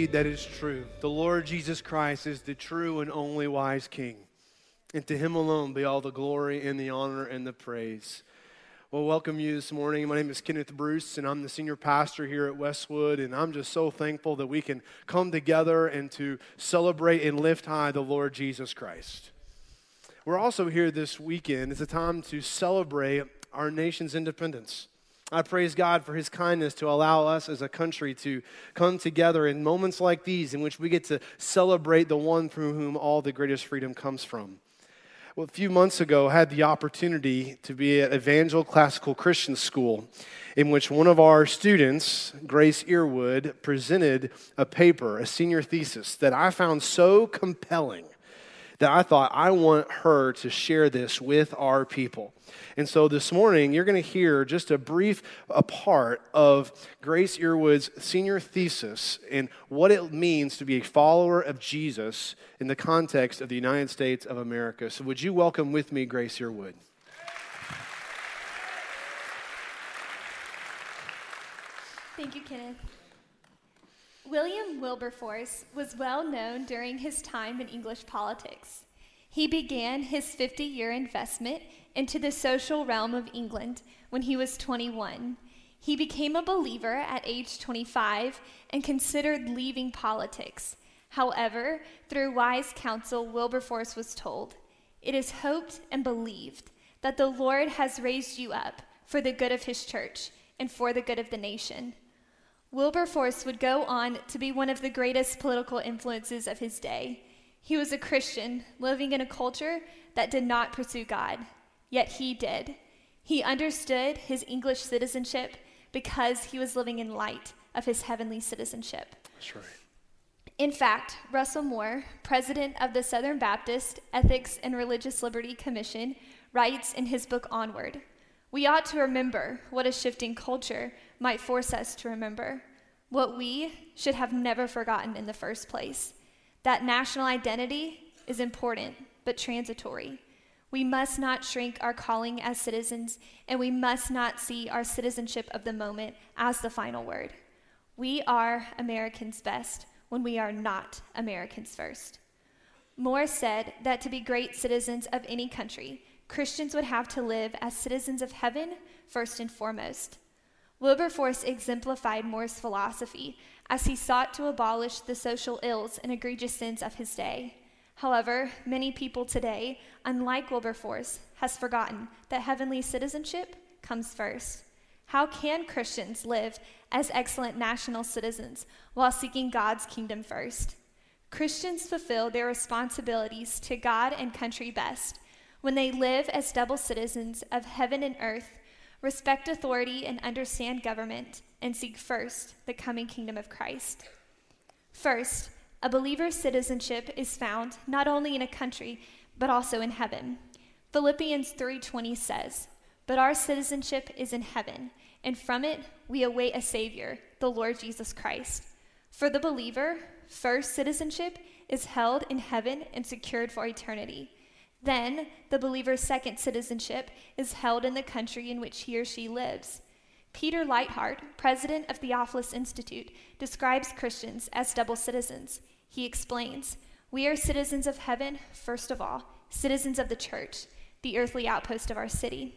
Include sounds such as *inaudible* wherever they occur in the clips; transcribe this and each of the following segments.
indeed that is true. The Lord Jesus Christ is the true and only wise King. And to him alone be all the glory and the honor and the praise. Well, welcome you this morning. My name is Kenneth Bruce, and I'm the senior pastor here at Westwood. And I'm just so thankful that we can come together and to celebrate and lift high the Lord Jesus Christ. We're also here this weekend. It's a time to celebrate our nation's independence. I praise God for his kindness to allow us as a country to come together in moments like these in which we get to celebrate the one from whom all the greatest freedom comes from. Well, a few months ago, I had the opportunity to be at Evangel Classical Christian School, in which one of our students, Grace Earwood, presented a paper, a senior thesis, that I found so compelling that I thought I want her to share this with our people. And so this morning, you're going to hear just a brief a part of Grace Earwood's senior thesis and what it means to be a follower of Jesus in the context of the United States of America. So, would you welcome with me Grace Earwood? Thank you, Kenneth. William Wilberforce was well known during his time in English politics. He began his 50 year investment into the social realm of England when he was 21. He became a believer at age 25 and considered leaving politics. However, through wise counsel, Wilberforce was told, It is hoped and believed that the Lord has raised you up for the good of his church and for the good of the nation. Wilberforce would go on to be one of the greatest political influences of his day. He was a Christian living in a culture that did not pursue God, yet he did. He understood his English citizenship because he was living in light of his heavenly citizenship. That's right. In fact, Russell Moore, president of the Southern Baptist Ethics and Religious Liberty Commission, writes in his book Onward We ought to remember what a shifting culture might force us to remember, what we should have never forgotten in the first place that national identity is important but transitory. We must not shrink our calling as citizens, and we must not see our citizenship of the moment as the final word. We are Americans best when we are not Americans first. Moore said that to be great citizens of any country, Christians would have to live as citizens of heaven first and foremost. Wilberforce exemplified Moore's philosophy as he sought to abolish the social ills and egregious sins of his day. However, many people today, unlike Wilberforce, has forgotten that heavenly citizenship comes first. How can Christians live as excellent national citizens while seeking God's kingdom first? Christians fulfill their responsibilities to God and country best when they live as double citizens of heaven and earth, respect authority and understand government, and seek first the coming kingdom of Christ. First, a believer's citizenship is found not only in a country, but also in heaven. Philippians 3:20 says, "But our citizenship is in heaven, and from it we await a savior, the Lord Jesus Christ." For the believer, first citizenship is held in heaven and secured for eternity. Then, the believer's second citizenship is held in the country in which he or she lives. Peter Leithart, president of Theopolis Institute, describes Christians as double citizens. He explains We are citizens of heaven, first of all, citizens of the church, the earthly outpost of our city.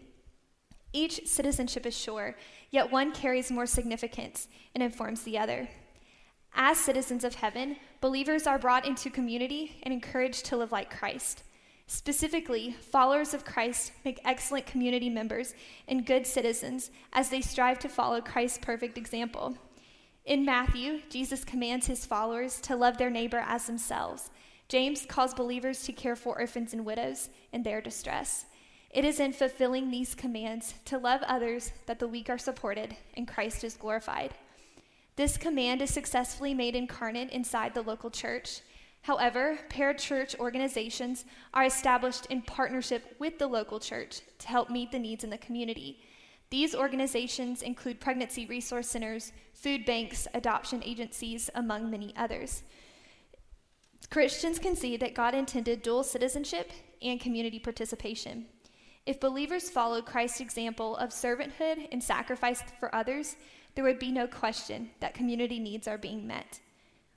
Each citizenship is sure, yet one carries more significance and informs the other. As citizens of heaven, believers are brought into community and encouraged to live like Christ. Specifically, followers of Christ make excellent community members and good citizens as they strive to follow Christ's perfect example. In Matthew, Jesus commands his followers to love their neighbor as themselves. James calls believers to care for orphans and widows in their distress. It is in fulfilling these commands to love others that the weak are supported and Christ is glorified. This command is successfully made incarnate inside the local church. However, parachurch organizations are established in partnership with the local church to help meet the needs in the community. These organizations include pregnancy resource centers, food banks, adoption agencies, among many others. Christians can see that God intended dual citizenship and community participation. If believers followed Christ's example of servanthood and sacrifice for others, there would be no question that community needs are being met.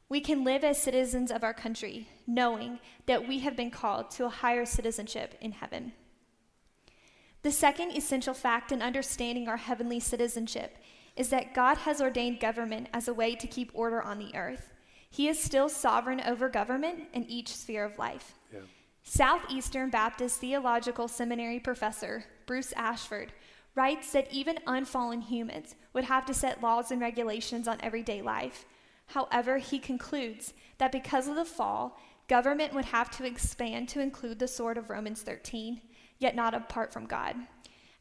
We can live as citizens of our country, knowing that we have been called to a higher citizenship in heaven. The second essential fact in understanding our heavenly citizenship is that God has ordained government as a way to keep order on the earth. He is still sovereign over government in each sphere of life. Yeah. Southeastern Baptist Theological Seminary professor Bruce Ashford writes that even unfallen humans would have to set laws and regulations on everyday life. However, he concludes that because of the fall, government would have to expand to include the sword of Romans 13, yet not apart from God.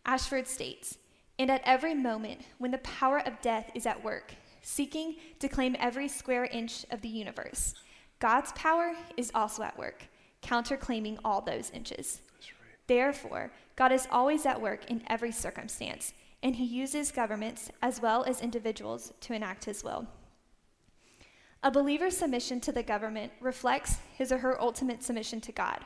Ashford states, and at every moment when the power of death is at work, seeking to claim every square inch of the universe, God's power is also at work, counterclaiming all those inches. Right. Therefore, God is always at work in every circumstance, and he uses governments as well as individuals to enact his will. A believer's submission to the government reflects his or her ultimate submission to God.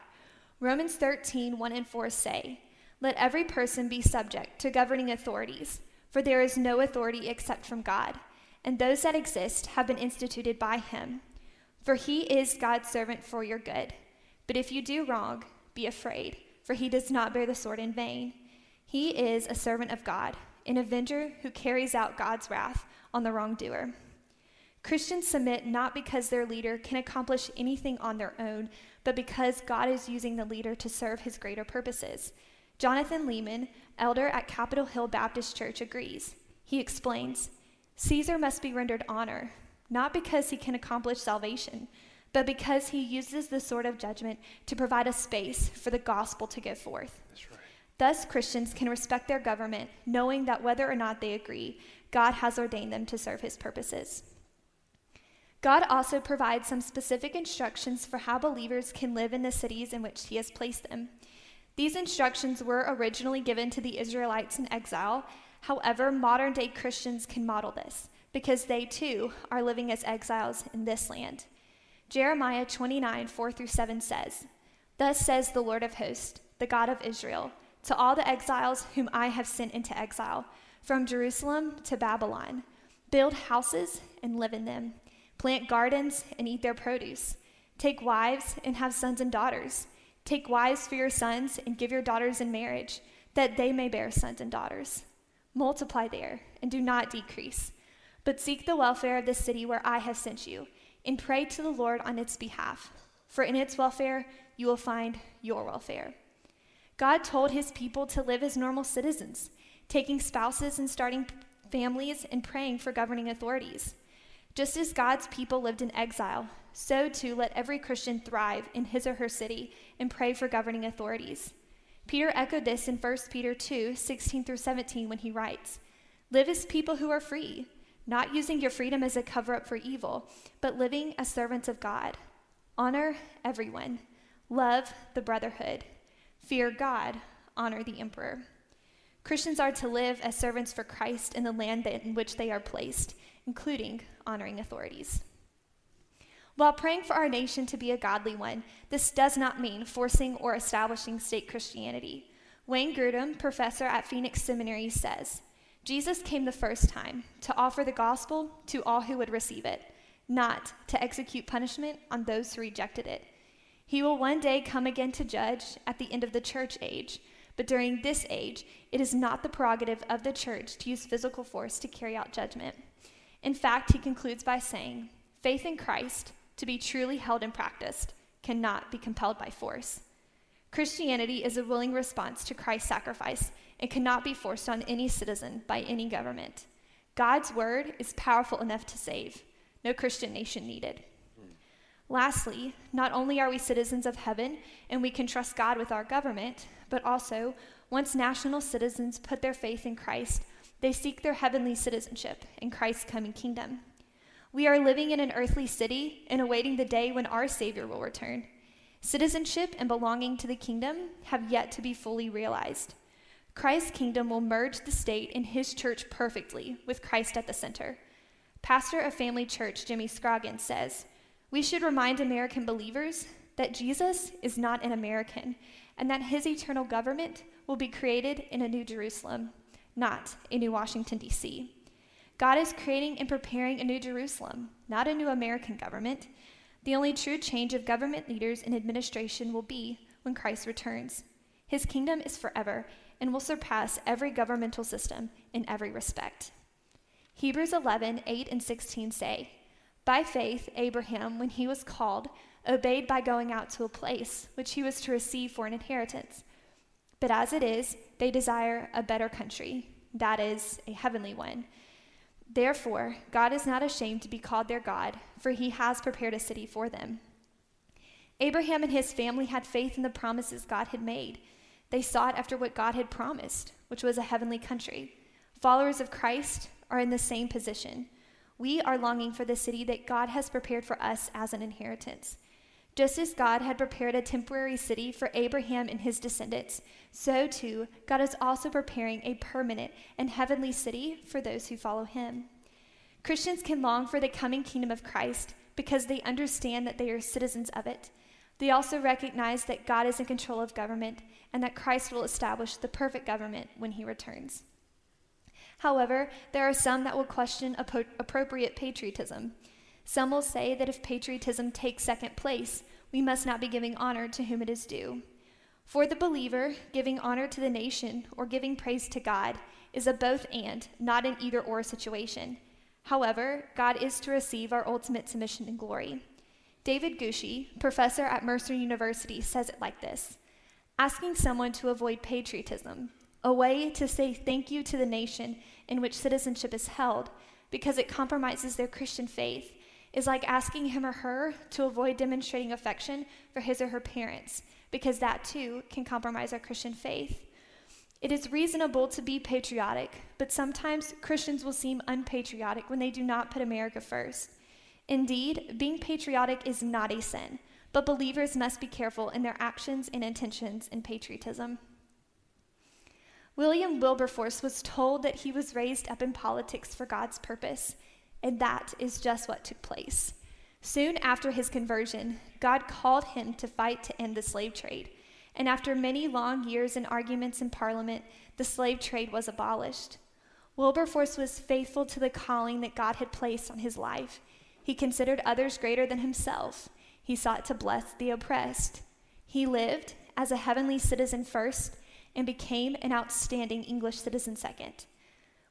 Romans 13, 1 and 4 say, Let every person be subject to governing authorities, for there is no authority except from God, and those that exist have been instituted by him. For he is God's servant for your good. But if you do wrong, be afraid, for he does not bear the sword in vain. He is a servant of God, an avenger who carries out God's wrath on the wrongdoer. Christians submit not because their leader can accomplish anything on their own, but because God is using the leader to serve his greater purposes. Jonathan Leeman, elder at Capitol Hill Baptist Church, agrees. He explains Caesar must be rendered honor, not because he can accomplish salvation, but because he uses the sword of judgment to provide a space for the gospel to go forth. Right. Thus, Christians can respect their government, knowing that whether or not they agree, God has ordained them to serve his purposes. God also provides some specific instructions for how believers can live in the cities in which He has placed them. These instructions were originally given to the Israelites in exile. However, modern day Christians can model this because they too are living as exiles in this land. Jeremiah 29 4 through 7 says, Thus says the Lord of hosts, the God of Israel, to all the exiles whom I have sent into exile, from Jerusalem to Babylon build houses and live in them Plant gardens and eat their produce. Take wives and have sons and daughters. Take wives for your sons and give your daughters in marriage, that they may bear sons and daughters. Multiply there and do not decrease. But seek the welfare of the city where I have sent you, and pray to the Lord on its behalf. For in its welfare you will find your welfare. God told his people to live as normal citizens, taking spouses and starting families and praying for governing authorities. Just as God's people lived in exile, so too let every Christian thrive in his or her city and pray for governing authorities. Peter echoed this in 1 Peter 2 16 through 17 when he writes, Live as people who are free, not using your freedom as a cover up for evil, but living as servants of God. Honor everyone, love the brotherhood, fear God, honor the emperor. Christians are to live as servants for Christ in the land in which they are placed including honoring authorities. While praying for our nation to be a godly one, this does not mean forcing or establishing state Christianity. Wayne Grudem, professor at Phoenix Seminary, says Jesus came the first time to offer the gospel to all who would receive it, not to execute punishment on those who rejected it. He will one day come again to judge at the end of the church age, but during this age, it is not the prerogative of the church to use physical force to carry out judgment. In fact, he concludes by saying, faith in Christ, to be truly held and practiced, cannot be compelled by force. Christianity is a willing response to Christ's sacrifice and cannot be forced on any citizen by any government. God's word is powerful enough to save. No Christian nation needed. Lastly, not only are we citizens of heaven and we can trust God with our government, but also, once national citizens put their faith in Christ, they seek their heavenly citizenship in Christ's coming kingdom. We are living in an earthly city and awaiting the day when our Savior will return. Citizenship and belonging to the kingdom have yet to be fully realized. Christ's kingdom will merge the state and his church perfectly, with Christ at the center. Pastor of Family Church Jimmy Scroggins says, We should remind American believers that Jesus is not an American and that his eternal government will be created in a new Jerusalem not in New Washington, D.C. God is creating and preparing a new Jerusalem, not a new American government. The only true change of government leaders and administration will be when Christ returns. His kingdom is forever and will surpass every governmental system in every respect. Hebrews 11, 8 and 16 say, By faith, Abraham, when he was called, obeyed by going out to a place which he was to receive for an inheritance. But as it is, they desire a better country, that is, a heavenly one. Therefore, God is not ashamed to be called their God, for he has prepared a city for them. Abraham and his family had faith in the promises God had made. They sought after what God had promised, which was a heavenly country. Followers of Christ are in the same position. We are longing for the city that God has prepared for us as an inheritance. Just as God had prepared a temporary city for Abraham and his descendants, so too God is also preparing a permanent and heavenly city for those who follow him. Christians can long for the coming kingdom of Christ because they understand that they are citizens of it. They also recognize that God is in control of government and that Christ will establish the perfect government when he returns. However, there are some that will question appropriate patriotism. Some will say that if patriotism takes second place, we must not be giving honor to whom it is due. For the believer, giving honor to the nation or giving praise to God is a both and, not an either or situation. However, God is to receive our ultimate submission and glory. David Gushee, professor at Mercer University, says it like this Asking someone to avoid patriotism, a way to say thank you to the nation in which citizenship is held because it compromises their Christian faith is like asking him or her to avoid demonstrating affection for his or her parents, because that too can compromise our Christian faith. It is reasonable to be patriotic, but sometimes Christians will seem unpatriotic when they do not put America first. Indeed, being patriotic is not a sin, but believers must be careful in their actions and intentions in patriotism. William Wilberforce was told that he was raised up in politics for God's purpose. And that is just what took place. Soon after his conversion, God called him to fight to end the slave trade. And after many long years and arguments in Parliament, the slave trade was abolished. Wilberforce was faithful to the calling that God had placed on his life. He considered others greater than himself. He sought to bless the oppressed. He lived as a heavenly citizen first and became an outstanding English citizen second.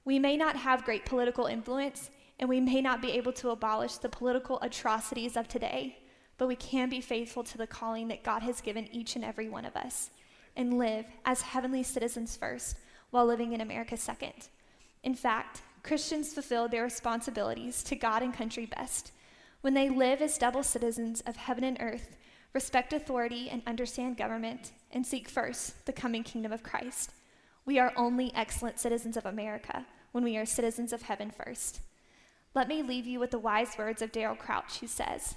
We may not have great political influence, and we may not be able to abolish the political atrocities of today, but we can be faithful to the calling that God has given each and every one of us and live as heavenly citizens first while living in America second. In fact, Christians fulfill their responsibilities to God and country best when they live as double citizens of heaven and earth, respect authority and understand government, and seek first the coming kingdom of Christ. We are only excellent citizens of America when we are citizens of heaven first. Let me leave you with the wise words of Daryl Crouch, who says,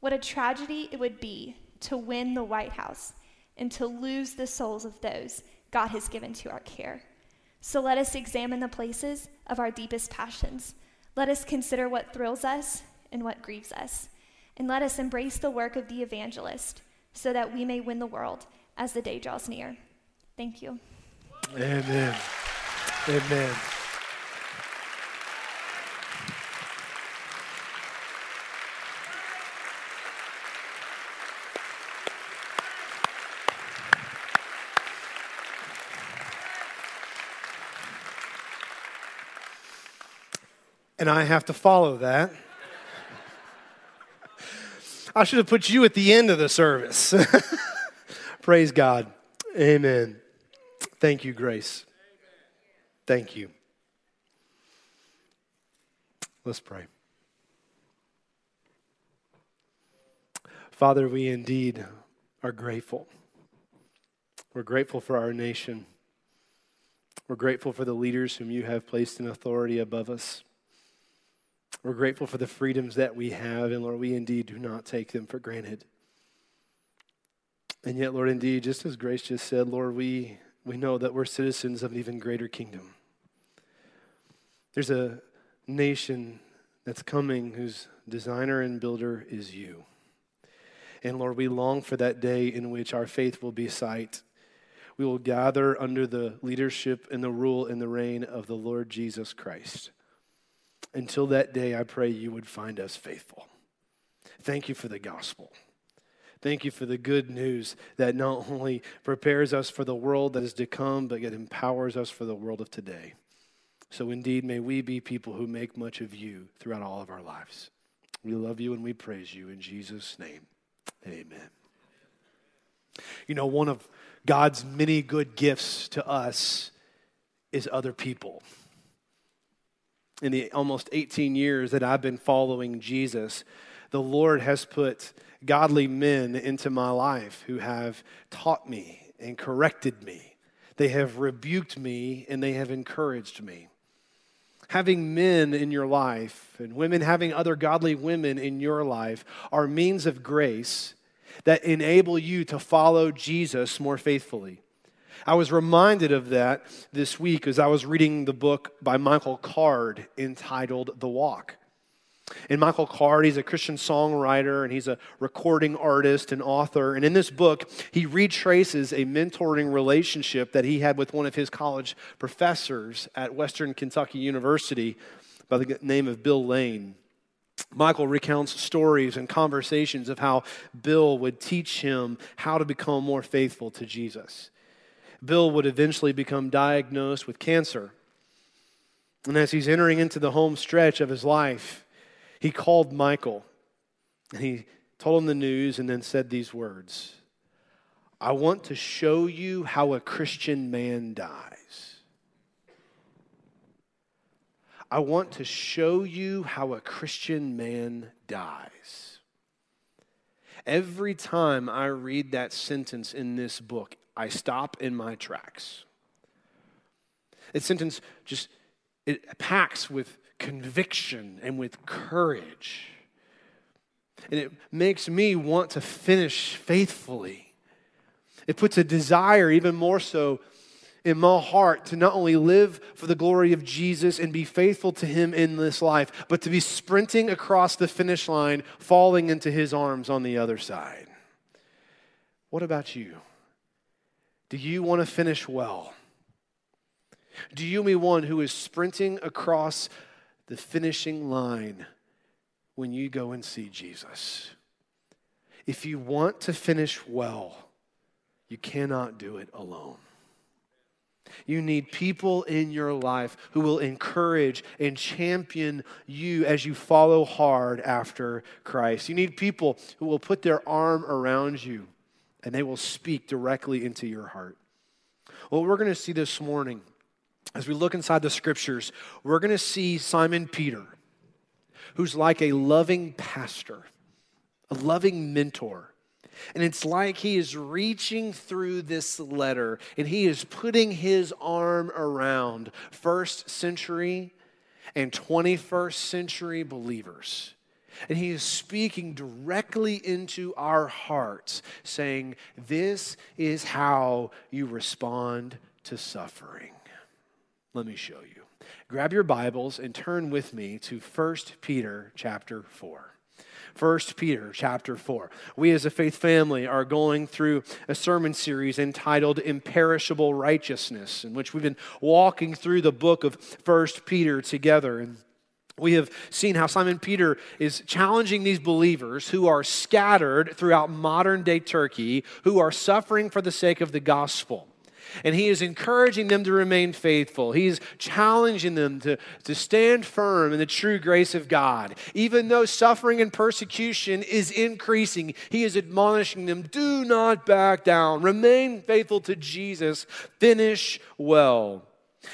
What a tragedy it would be to win the White House and to lose the souls of those God has given to our care. So let us examine the places of our deepest passions. Let us consider what thrills us and what grieves us. And let us embrace the work of the evangelist so that we may win the world as the day draws near. Thank you. Amen. Amen. And I have to follow that. I should have put you at the end of the service. *laughs* Praise God. Amen. Thank you, Grace. Thank you. Let's pray. Father, we indeed are grateful. We're grateful for our nation. We're grateful for the leaders whom you have placed in authority above us. We're grateful for the freedoms that we have, and Lord, we indeed do not take them for granted. And yet, Lord, indeed, just as Grace just said, Lord, we, we know that we're citizens of an even greater kingdom. There's a nation that's coming whose designer and builder is you. And Lord, we long for that day in which our faith will be sight. We will gather under the leadership and the rule and the reign of the Lord Jesus Christ. Until that day, I pray you would find us faithful. Thank you for the gospel. Thank you for the good news that not only prepares us for the world that is to come, but it empowers us for the world of today. So, indeed, may we be people who make much of you throughout all of our lives. We love you and we praise you in Jesus' name. Amen. You know, one of God's many good gifts to us is other people. In the almost 18 years that I've been following Jesus, the Lord has put godly men into my life who have taught me and corrected me. They have rebuked me and they have encouraged me. Having men in your life and women having other godly women in your life are means of grace that enable you to follow Jesus more faithfully. I was reminded of that this week as I was reading the book by Michael Card entitled The Walk. And Michael Card, he's a Christian songwriter and he's a recording artist and author. And in this book, he retraces a mentoring relationship that he had with one of his college professors at Western Kentucky University by the name of Bill Lane. Michael recounts stories and conversations of how Bill would teach him how to become more faithful to Jesus. Bill would eventually become diagnosed with cancer. And as he's entering into the home stretch of his life, he called Michael and he told him the news and then said these words I want to show you how a Christian man dies. I want to show you how a Christian man dies. Every time I read that sentence in this book, I stop in my tracks. That sentence just it packs with conviction and with courage. And it makes me want to finish faithfully. It puts a desire, even more so, in my heart to not only live for the glory of Jesus and be faithful to Him in this life, but to be sprinting across the finish line, falling into His arms on the other side. What about you? Do you want to finish well? Do you be one who is sprinting across the finishing line when you go and see Jesus. If you want to finish well, you cannot do it alone. You need people in your life who will encourage and champion you as you follow hard after Christ. You need people who will put their arm around you and they will speak directly into your heart. What we're going to see this morning as we look inside the scriptures, we're going to see Simon Peter, who's like a loving pastor, a loving mentor. And it's like he is reaching through this letter and he is putting his arm around first century and 21st century believers. And he is speaking directly into our hearts, saying, This is how you respond to suffering. Let me show you. Grab your Bibles and turn with me to 1 Peter chapter 4. 1 Peter chapter 4. We as a faith family are going through a sermon series entitled Imperishable Righteousness, in which we've been walking through the book of 1 Peter together. And we have seen how Simon Peter is challenging these believers who are scattered throughout modern day Turkey, who are suffering for the sake of the gospel. And he is encouraging them to remain faithful. He's challenging them to, to stand firm in the true grace of God. Even though suffering and persecution is increasing, he is admonishing them do not back down, remain faithful to Jesus, finish well.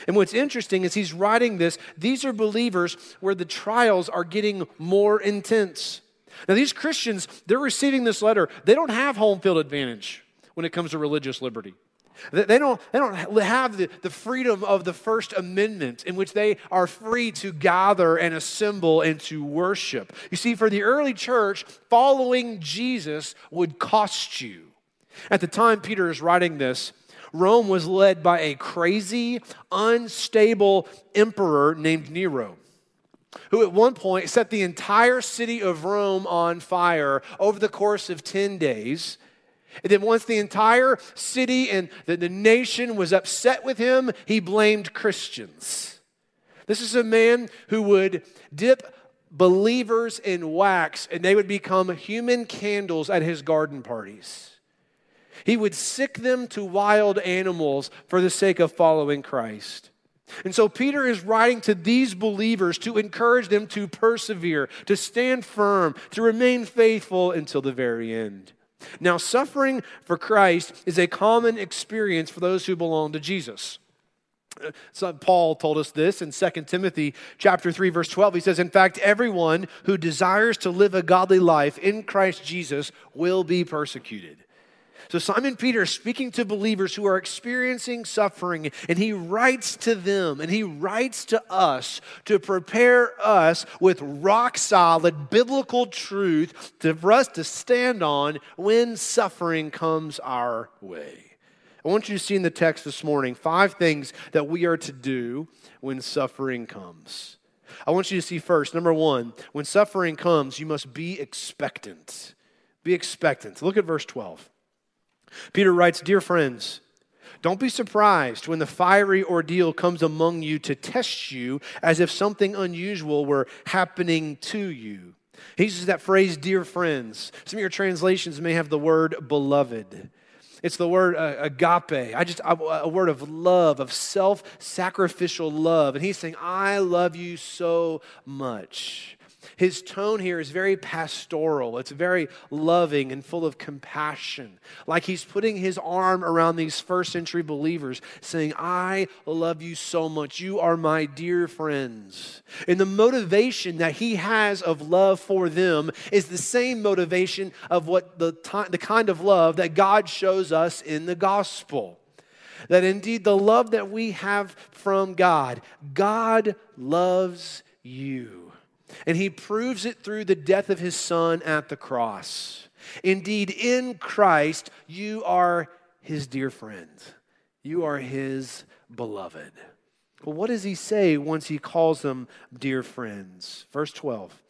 And what's interesting is he's writing this, these are believers where the trials are getting more intense. Now, these Christians, they're receiving this letter, they don't have home field advantage when it comes to religious liberty. They don't, they don't have the, the freedom of the First Amendment in which they are free to gather and assemble and to worship. You see, for the early church, following Jesus would cost you. At the time Peter is writing this, Rome was led by a crazy, unstable emperor named Nero who at one point set the entire city of Rome on fire over the course of 10 days and then, once the entire city and the, the nation was upset with him, he blamed Christians. This is a man who would dip believers in wax and they would become human candles at his garden parties. He would sick them to wild animals for the sake of following Christ. And so Peter is writing to these believers to encourage them to persevere, to stand firm, to remain faithful until the very end. Now, suffering for Christ is a common experience for those who belong to Jesus. Uh, so Paul told us this in 2 Timothy chapter 3 verse 12. He says, "In fact, everyone who desires to live a godly life in Christ Jesus will be persecuted." So Simon Peter is speaking to believers who are experiencing suffering, and he writes to them and he writes to us to prepare us with rock solid biblical truth to, for us to stand on when suffering comes our way. I want you to see in the text this morning five things that we are to do when suffering comes. I want you to see first, number one, when suffering comes, you must be expectant. Be expectant. Look at verse 12. Peter writes Dear friends, don't be surprised when the fiery ordeal comes among you to test you as if something unusual were happening to you. He uses that phrase, dear friends. Some of your translations may have the word beloved. It's the word uh, agape. I just a word of love, of self-sacrificial love. And he's saying, "I love you so much." His tone here is very pastoral. It's very loving and full of compassion. Like he's putting his arm around these first century believers, saying, I love you so much. You are my dear friends. And the motivation that he has of love for them is the same motivation of what the, the kind of love that God shows us in the gospel that indeed the love that we have from God, God loves you. And he proves it through the death of his son at the cross. Indeed, in Christ, you are his dear friend. You are his beloved. Well, what does he say once he calls them dear friends? Verse 12.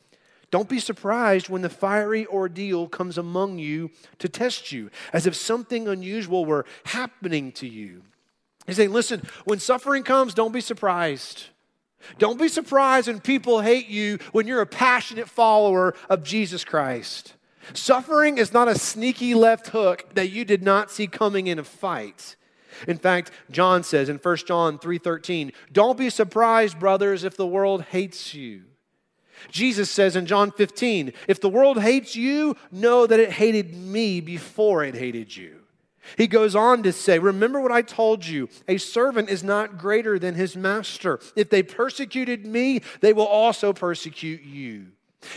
Don't be surprised when the fiery ordeal comes among you to test you, as if something unusual were happening to you. He's saying, listen, when suffering comes, don't be surprised. Don't be surprised when people hate you when you're a passionate follower of Jesus Christ. Suffering is not a sneaky left hook that you did not see coming in a fight. In fact, John says in 1 John 3:13, "Don't be surprised, brothers, if the world hates you." Jesus says in John 15, "If the world hates you, know that it hated me before it hated you." He goes on to say, Remember what I told you a servant is not greater than his master. If they persecuted me, they will also persecute you.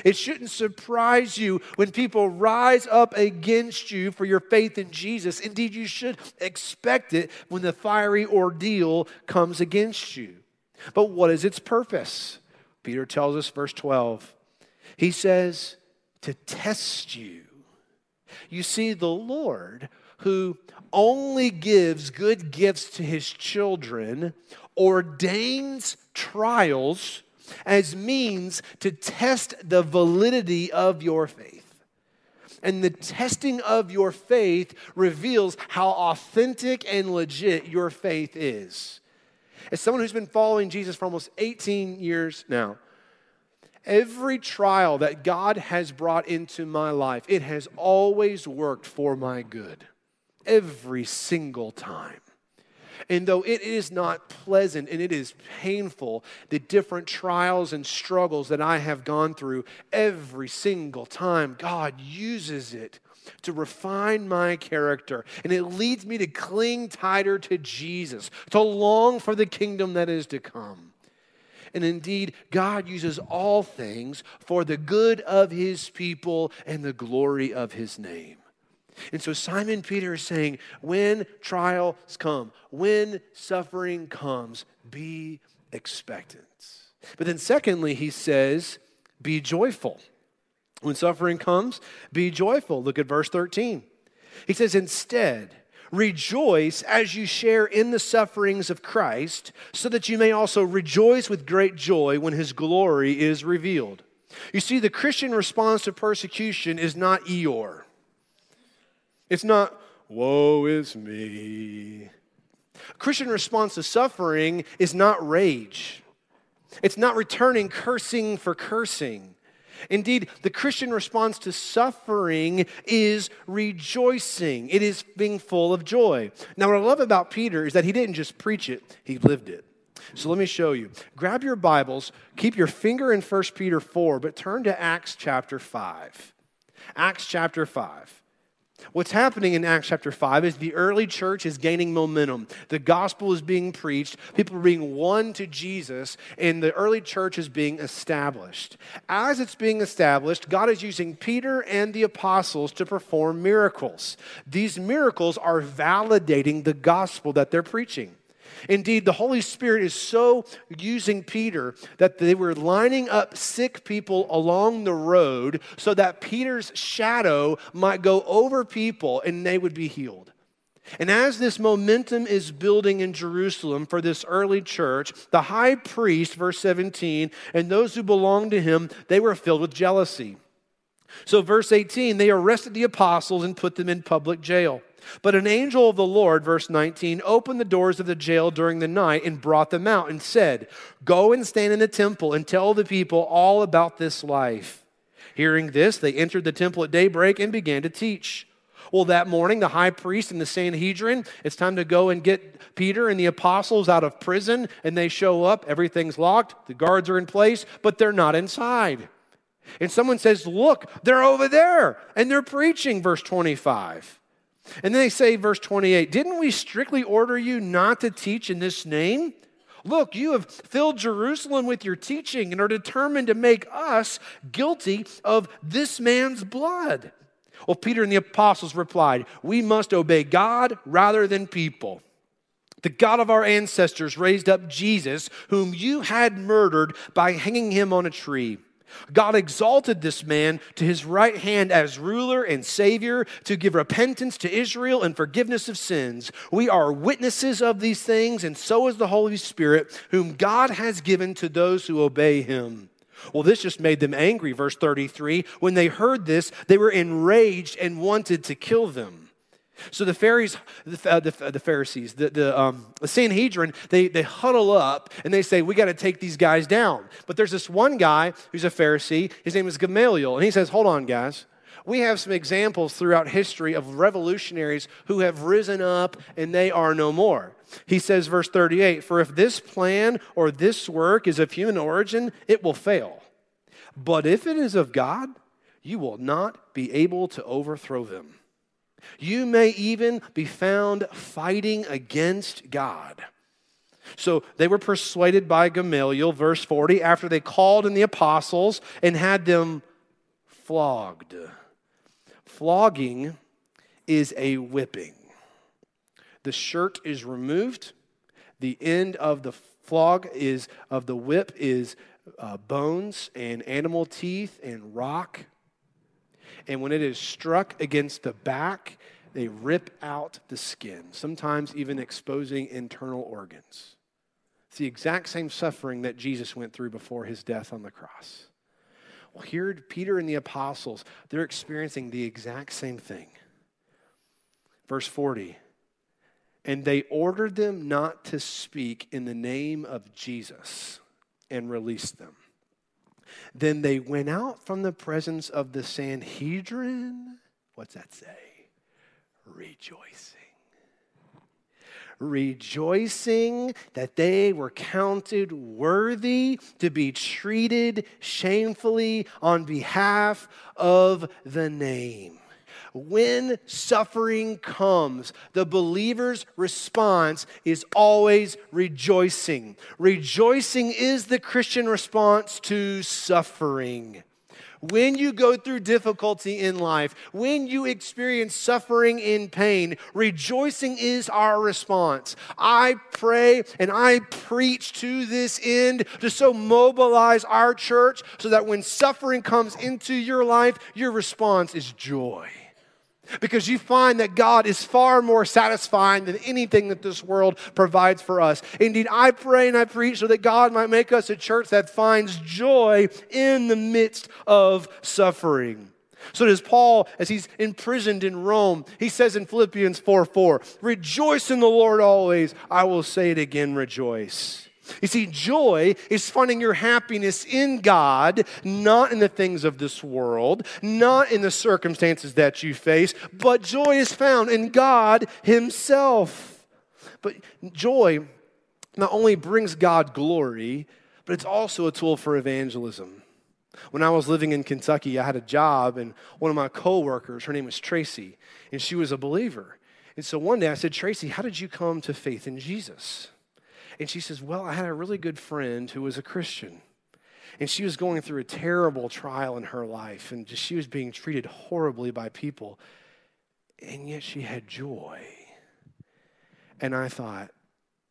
It shouldn't surprise you when people rise up against you for your faith in Jesus. Indeed, you should expect it when the fiery ordeal comes against you. But what is its purpose? Peter tells us, verse 12. He says, to test you. You see, the Lord who only gives good gifts to his children ordains trials as means to test the validity of your faith. And the testing of your faith reveals how authentic and legit your faith is. As someone who's been following Jesus for almost 18 years now, every trial that God has brought into my life, it has always worked for my good every single time. And though it is not pleasant and it is painful, the different trials and struggles that I have gone through every single time, God uses it to refine my character. And it leads me to cling tighter to Jesus, to long for the kingdom that is to come. And indeed, God uses all things for the good of his people and the glory of his name. And so Simon Peter is saying, when trials come, when suffering comes, be expectant. But then, secondly, he says, be joyful. When suffering comes, be joyful. Look at verse 13. He says, instead, rejoice as you share in the sufferings of Christ, so that you may also rejoice with great joy when his glory is revealed. You see, the Christian response to persecution is not Eeyore. It's not, woe is me. Christian response to suffering is not rage. It's not returning cursing for cursing. Indeed, the Christian response to suffering is rejoicing. It is being full of joy. Now, what I love about Peter is that he didn't just preach it, he lived it. So let me show you. Grab your Bibles, keep your finger in 1 Peter 4, but turn to Acts chapter 5. Acts chapter 5. What's happening in Acts chapter 5 is the early church is gaining momentum. The gospel is being preached, people are being won to Jesus, and the early church is being established. As it's being established, God is using Peter and the apostles to perform miracles. These miracles are validating the gospel that they're preaching. Indeed, the Holy Spirit is so using Peter that they were lining up sick people along the road so that Peter's shadow might go over people and they would be healed. And as this momentum is building in Jerusalem for this early church, the high priest, verse 17, and those who belonged to him, they were filled with jealousy. So, verse 18, they arrested the apostles and put them in public jail. But an angel of the Lord, verse 19, opened the doors of the jail during the night and brought them out and said, Go and stand in the temple and tell the people all about this life. Hearing this, they entered the temple at daybreak and began to teach. Well, that morning, the high priest and the Sanhedrin, it's time to go and get Peter and the apostles out of prison, and they show up. Everything's locked, the guards are in place, but they're not inside. And someone says, Look, they're over there, and they're preaching, verse 25. And then they say, verse 28, Didn't we strictly order you not to teach in this name? Look, you have filled Jerusalem with your teaching and are determined to make us guilty of this man's blood. Well, Peter and the apostles replied, We must obey God rather than people. The God of our ancestors raised up Jesus, whom you had murdered by hanging him on a tree. God exalted this man to his right hand as ruler and savior to give repentance to Israel and forgiveness of sins. We are witnesses of these things, and so is the Holy Spirit, whom God has given to those who obey him. Well, this just made them angry. Verse 33 When they heard this, they were enraged and wanted to kill them. So the Pharisees, the, uh, the, uh, the Pharisees, the, the, um, the Sanhedrin, they, they huddle up and they say, we got to take these guys down. But there's this one guy who's a Pharisee. His name is Gamaliel. And he says, hold on, guys. We have some examples throughout history of revolutionaries who have risen up and they are no more. He says, verse 38 For if this plan or this work is of human origin, it will fail. But if it is of God, you will not be able to overthrow them. You may even be found fighting against God. So they were persuaded by Gamaliel, verse 40, after they called in the apostles and had them flogged. Flogging is a whipping. The shirt is removed. The end of the flog is of the whip is uh, bones and animal teeth and rock and when it is struck against the back, they rip out the skin, sometimes even exposing internal organs. It's the exact same suffering that Jesus went through before his death on the cross. Well, here, Peter and the apostles, they're experiencing the exact same thing. Verse 40 And they ordered them not to speak in the name of Jesus and released them. Then they went out from the presence of the Sanhedrin. What's that say? Rejoicing. Rejoicing that they were counted worthy to be treated shamefully on behalf of the name. When suffering comes, the believer's response is always rejoicing. Rejoicing is the Christian response to suffering. When you go through difficulty in life, when you experience suffering in pain, rejoicing is our response. I pray and I preach to this end to so mobilize our church so that when suffering comes into your life, your response is joy because you find that God is far more satisfying than anything that this world provides for us. Indeed, I pray and I preach so that God might make us a church that finds joy in the midst of suffering. So does Paul, as he's imprisoned in Rome, he says in Philippians 4 4, Rejoice in the Lord always. I will say it again, rejoice. You see, joy is finding your happiness in God, not in the things of this world, not in the circumstances that you face, but joy is found in God Himself. But joy not only brings God glory, but it's also a tool for evangelism. When I was living in Kentucky, I had a job, and one of my coworkers, her name was Tracy, and she was a believer. And so one day I said, Tracy, how did you come to faith in Jesus? And she says, Well, I had a really good friend who was a Christian. And she was going through a terrible trial in her life, and just, she was being treated horribly by people. And yet she had joy. And I thought,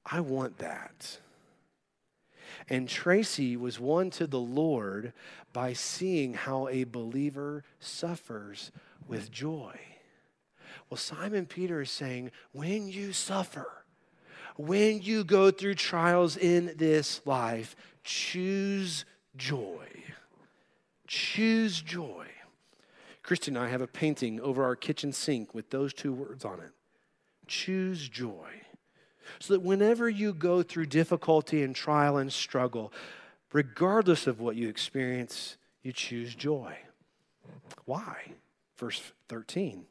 I want that. And Tracy was won to the Lord by seeing how a believer suffers with joy. Well, Simon Peter is saying, when you suffer, when you go through trials in this life, choose joy. Choose joy. Christy and I have a painting over our kitchen sink with those two words on it. Choose joy. So that whenever you go through difficulty and trial and struggle, regardless of what you experience, you choose joy. Why? Verse 13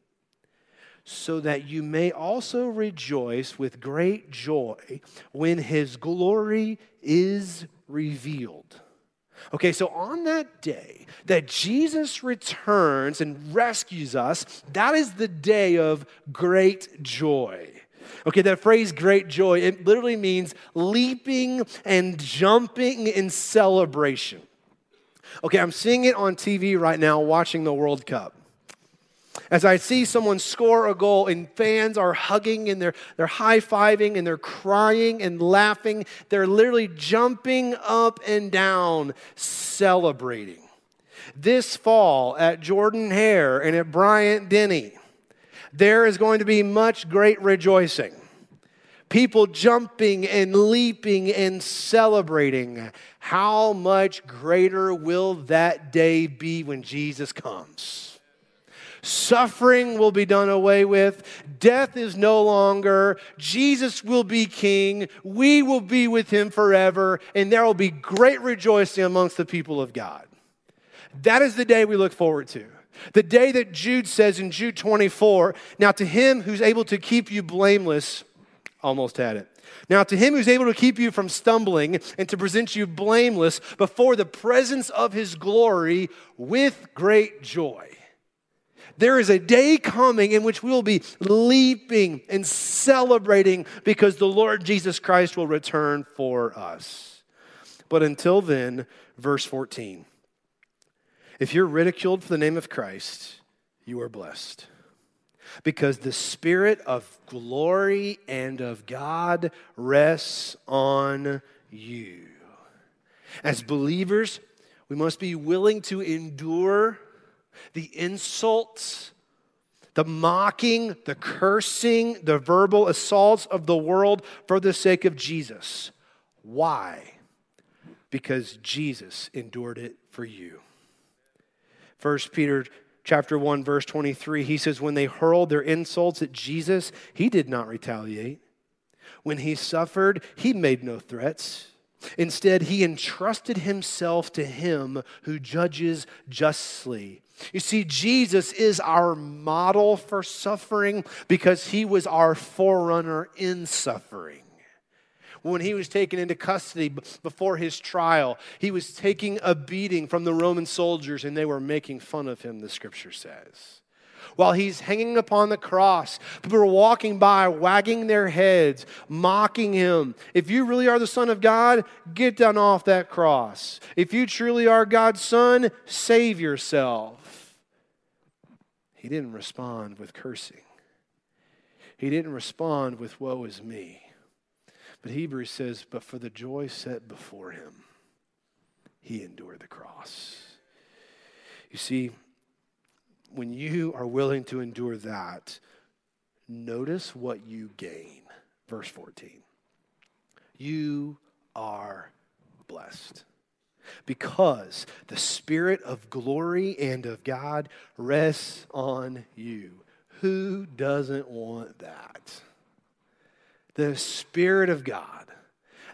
so that you may also rejoice with great joy when his glory is revealed. Okay, so on that day that Jesus returns and rescues us, that is the day of great joy. Okay, that phrase great joy, it literally means leaping and jumping in celebration. Okay, I'm seeing it on TV right now watching the World Cup as I see someone score a goal and fans are hugging and they're, they're high fiving and they're crying and laughing, they're literally jumping up and down, celebrating. This fall at Jordan Hare and at Bryant Denny, there is going to be much great rejoicing. People jumping and leaping and celebrating. How much greater will that day be when Jesus comes? Suffering will be done away with. Death is no longer. Jesus will be king. We will be with him forever. And there will be great rejoicing amongst the people of God. That is the day we look forward to. The day that Jude says in Jude 24, now to him who's able to keep you blameless, almost had it. Now, to him who's able to keep you from stumbling and to present you blameless before the presence of his glory with great joy. There is a day coming in which we will be leaping and celebrating because the Lord Jesus Christ will return for us. But until then, verse 14 if you're ridiculed for the name of Christ, you are blessed. Because the Spirit of glory and of God rests on you. As believers, we must be willing to endure the insults, the mocking, the cursing, the verbal assaults of the world for the sake of Jesus. Why? Because Jesus endured it for you. First Peter chapter 1 verse 23 he says when they hurled their insults at Jesus he did not retaliate when he suffered he made no threats instead he entrusted himself to him who judges justly you see, Jesus is our model for suffering because he was our forerunner in suffering. When he was taken into custody before his trial, he was taking a beating from the Roman soldiers and they were making fun of him, the scripture says while he's hanging upon the cross. People are walking by, wagging their heads, mocking him. If you really are the Son of God, get down off that cross. If you truly are God's Son, save yourself. He didn't respond with cursing, he didn't respond with, Woe is me. But Hebrews says, But for the joy set before him, he endured the cross. You see, when you are willing to endure that, notice what you gain. Verse 14. You are blessed because the Spirit of glory and of God rests on you. Who doesn't want that? The Spirit of God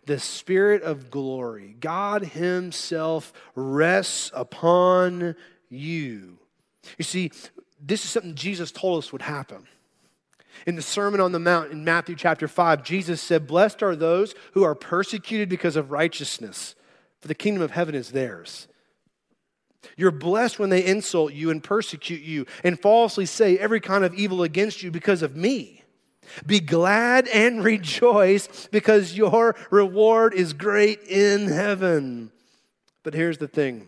the Spirit of glory, God Himself rests upon you. You see, this is something Jesus told us would happen. In the Sermon on the Mount in Matthew chapter 5, Jesus said, Blessed are those who are persecuted because of righteousness, for the kingdom of heaven is theirs. You're blessed when they insult you and persecute you and falsely say every kind of evil against you because of me. Be glad and *laughs* rejoice because your reward is great in heaven. But here's the thing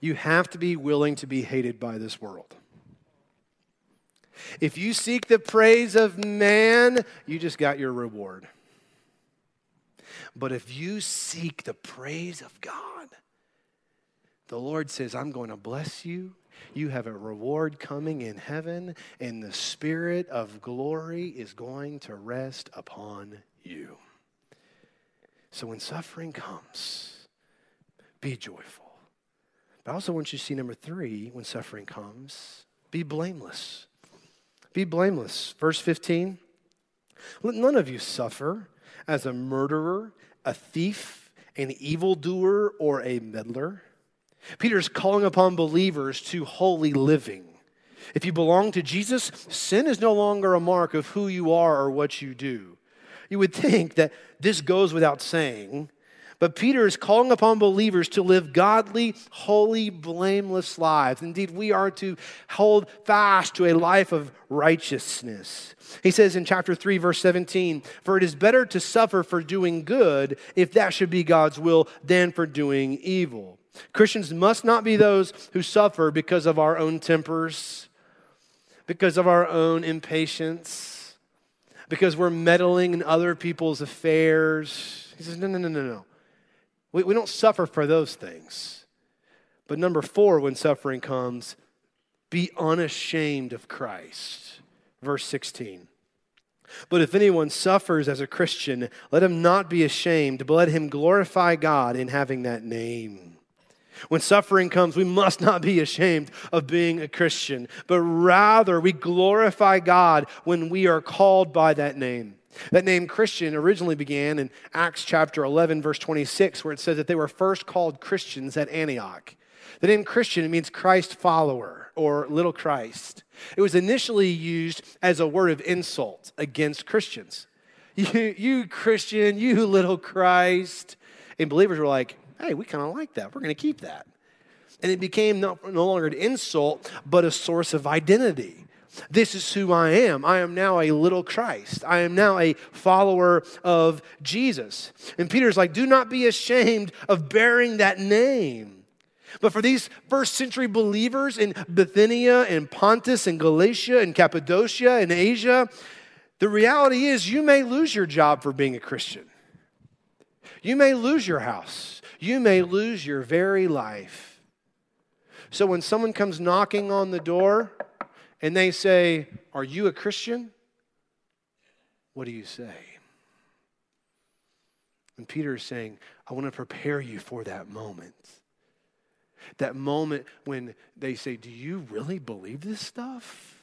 you have to be willing to be hated by this world. If you seek the praise of man, you just got your reward. But if you seek the praise of God, the Lord says, I'm going to bless you. You have a reward coming in heaven, and the Spirit of glory is going to rest upon you. So when suffering comes, be joyful. But I also want you to see number three when suffering comes, be blameless. Be blameless. Verse 15 Let none of you suffer as a murderer, a thief, an evildoer, or a meddler. Peter is calling upon believers to holy living. If you belong to Jesus, sin is no longer a mark of who you are or what you do. You would think that this goes without saying, but Peter is calling upon believers to live godly, holy, blameless lives. Indeed, we are to hold fast to a life of righteousness. He says in chapter 3, verse 17, For it is better to suffer for doing good, if that should be God's will, than for doing evil. Christians must not be those who suffer because of our own tempers, because of our own impatience, because we're meddling in other people's affairs. He says, No, no, no, no, no. We, we don't suffer for those things. But number four, when suffering comes, be unashamed of Christ. Verse 16. But if anyone suffers as a Christian, let him not be ashamed, but let him glorify God in having that name. When suffering comes, we must not be ashamed of being a Christian, but rather we glorify God when we are called by that name. That name Christian originally began in Acts chapter 11, verse 26, where it says that they were first called Christians at Antioch. The name Christian means Christ follower or little Christ. It was initially used as a word of insult against Christians. You, you Christian, you little Christ. And believers were like, hey, we kind of like that. We're going to keep that. And it became no, no longer an insult, but a source of identity. This is who I am. I am now a little Christ. I am now a follower of Jesus. And Peter's like, do not be ashamed of bearing that name. But for these first century believers in Bithynia and Pontus and Galatia and Cappadocia and Asia, the reality is you may lose your job for being a Christian. You may lose your house. You may lose your very life. So when someone comes knocking on the door, and they say, Are you a Christian? What do you say? And Peter is saying, I want to prepare you for that moment. That moment when they say, Do you really believe this stuff?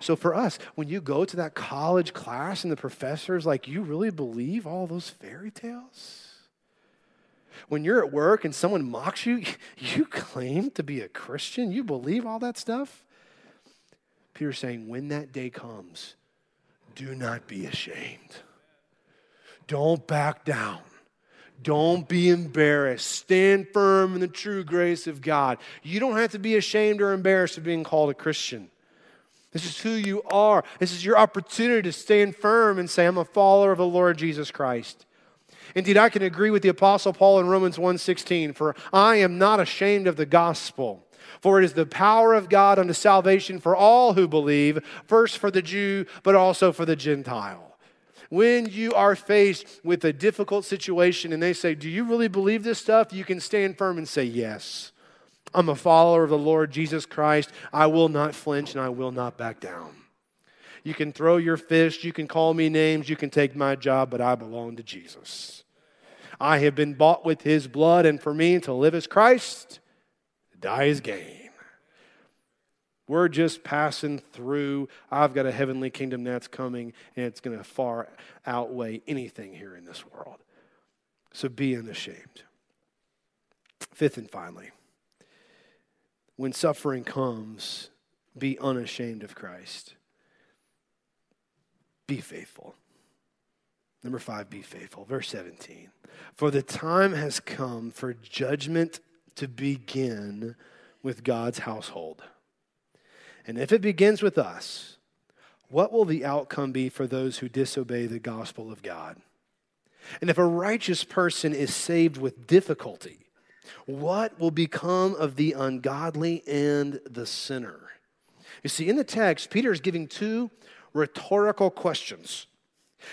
So for us, when you go to that college class and the professor's like, You really believe all those fairy tales? When you're at work and someone mocks you, *laughs* you claim to be a Christian? You believe all that stuff? Peter's saying, when that day comes, do not be ashamed. Don't back down. Don't be embarrassed. Stand firm in the true grace of God. You don't have to be ashamed or embarrassed of being called a Christian. This is who you are. This is your opportunity to stand firm and say, I'm a follower of the Lord Jesus Christ. Indeed, I can agree with the apostle Paul in Romans 1:16, for I am not ashamed of the gospel. For it is the power of God unto salvation for all who believe, first for the Jew, but also for the Gentile. When you are faced with a difficult situation and they say, Do you really believe this stuff? You can stand firm and say, Yes. I'm a follower of the Lord Jesus Christ. I will not flinch and I will not back down. You can throw your fist, you can call me names, you can take my job, but I belong to Jesus. I have been bought with his blood, and for me to live as Christ die is gain. We're just passing through. I've got a heavenly kingdom that's coming, and it's going to far outweigh anything here in this world. So be unashamed. Fifth and finally, when suffering comes, be unashamed of Christ. Be faithful. Number five, be faithful. Verse 17. For the time has come for judgment to begin with God's household. And if it begins with us, what will the outcome be for those who disobey the gospel of God? And if a righteous person is saved with difficulty, what will become of the ungodly and the sinner? You see, in the text, Peter is giving two rhetorical questions.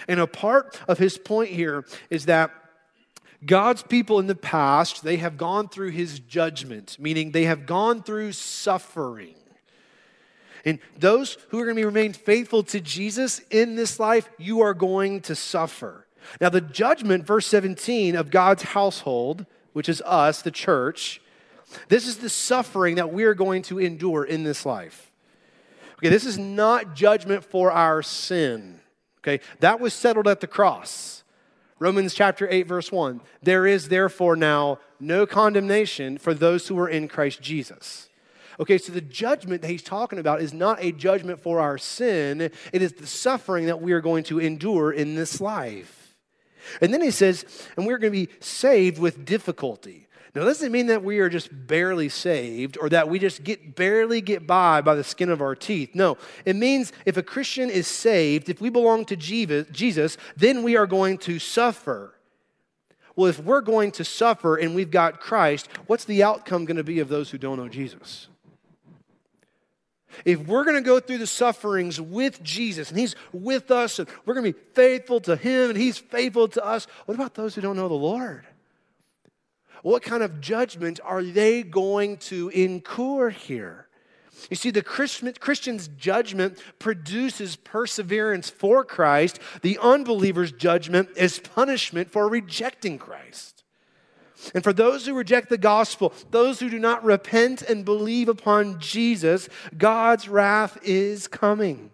And a part of his point here is that God's people in the past, they have gone through his judgment, meaning they have gone through suffering. And those who are going to be remain faithful to Jesus in this life, you are going to suffer. Now, the judgment, verse 17, of God's household, which is us, the church, this is the suffering that we are going to endure in this life. Okay, this is not judgment for our sin. Okay, that was settled at the cross. Romans chapter 8, verse 1. There is therefore now no condemnation for those who are in Christ Jesus. Okay, so the judgment that he's talking about is not a judgment for our sin, it is the suffering that we are going to endure in this life. And then he says, and we're going to be saved with difficulty. Now, that doesn't mean that we are just barely saved or that we just get barely get by by the skin of our teeth. No, it means if a Christian is saved, if we belong to Jesus, then we are going to suffer. Well, if we're going to suffer and we've got Christ, what's the outcome going to be of those who don't know Jesus? If we're going to go through the sufferings with Jesus and He's with us and we're going to be faithful to Him and He's faithful to us, what about those who don't know the Lord? What kind of judgment are they going to incur here? You see, the Christian's judgment produces perseverance for Christ. The unbeliever's judgment is punishment for rejecting Christ. And for those who reject the gospel, those who do not repent and believe upon Jesus, God's wrath is coming.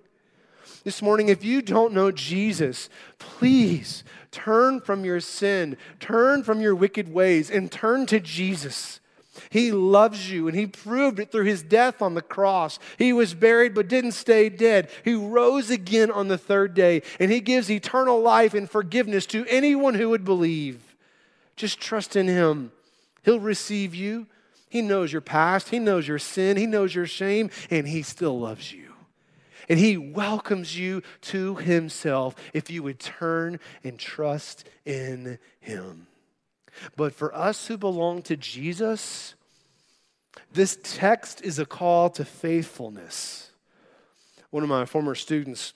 This morning, if you don't know Jesus, please turn from your sin, turn from your wicked ways, and turn to Jesus. He loves you, and He proved it through His death on the cross. He was buried but didn't stay dead. He rose again on the third day, and He gives eternal life and forgiveness to anyone who would believe. Just trust in Him. He'll receive you. He knows your past, He knows your sin, He knows your shame, and He still loves you. And He welcomes you to Himself if you would turn and trust in Him. But for us who belong to Jesus, this text is a call to faithfulness. One of my former students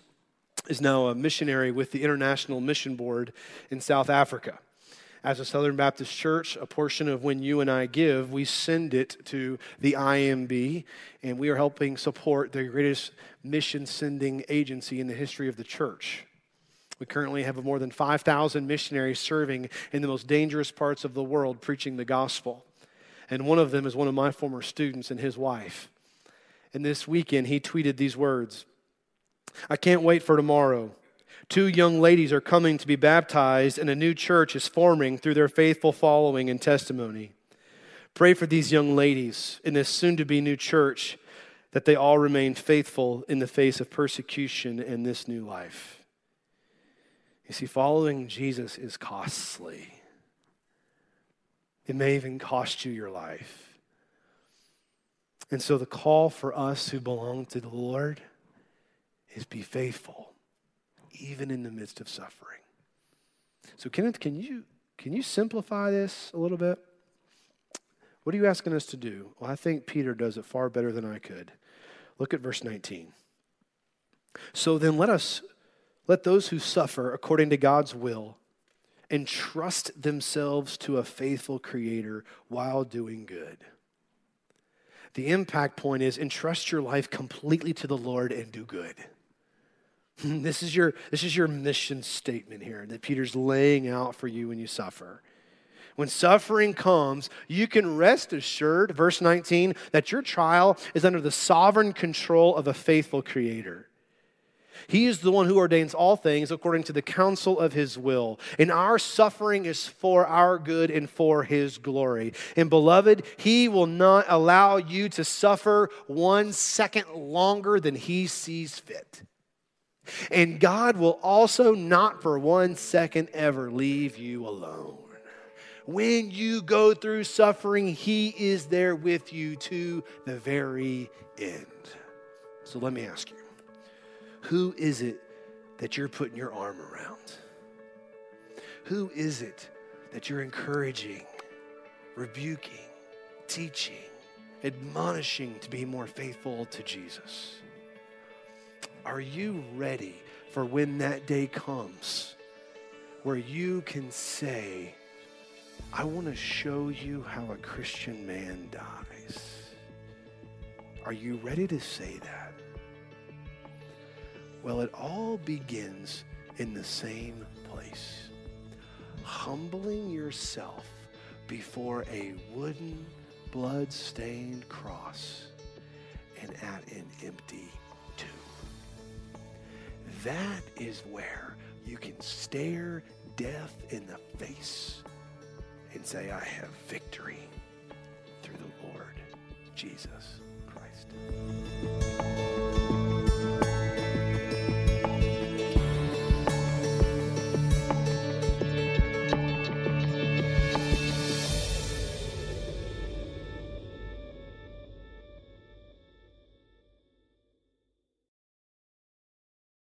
is now a missionary with the International Mission Board in South Africa as a Southern Baptist church, a portion of when you and I give, we send it to the IMB, and we are helping support the greatest mission sending agency in the history of the church. We currently have more than 5,000 missionaries serving in the most dangerous parts of the world preaching the gospel. And one of them is one of my former students and his wife. And this weekend, he tweeted these words I can't wait for tomorrow Two young ladies are coming to be baptized, and a new church is forming through their faithful following and testimony. Pray for these young ladies in this soon to be new church that they all remain faithful in the face of persecution in this new life. You see, following Jesus is costly, it may even cost you your life. And so the call for us who belong to the Lord is be faithful even in the midst of suffering. So, Kenneth, can you, can you simplify this a little bit? What are you asking us to do? Well, I think Peter does it far better than I could. Look at verse 19. So then let us, let those who suffer according to God's will entrust themselves to a faithful Creator while doing good. The impact point is entrust your life completely to the Lord and do good. *laughs* This is your, this is your mission statement here that Peter's laying out for you when you suffer. When suffering comes, you can rest assured, verse 19, that your trial is under the sovereign control of a faithful Creator. He is the one who ordains all things according to the counsel of his will. And our suffering is for our good and for his glory. And beloved, he will not allow you to suffer one second longer than he sees fit. And God will also not for one second ever leave you alone. When you go through suffering, he is there with you to the very end. So let me ask you who is it that you're putting your arm around? Who is it that you're encouraging, rebuking, teaching, admonishing to be more faithful to Jesus? Are you ready for when that day comes where you can say, I want to show you how a Christian man dies? Are you ready to say that? Well, it all begins in the same place humbling yourself before a wooden, blood stained cross and at an empty. That is where you can stare death in the face and say, I have victory through the Lord Jesus Christ.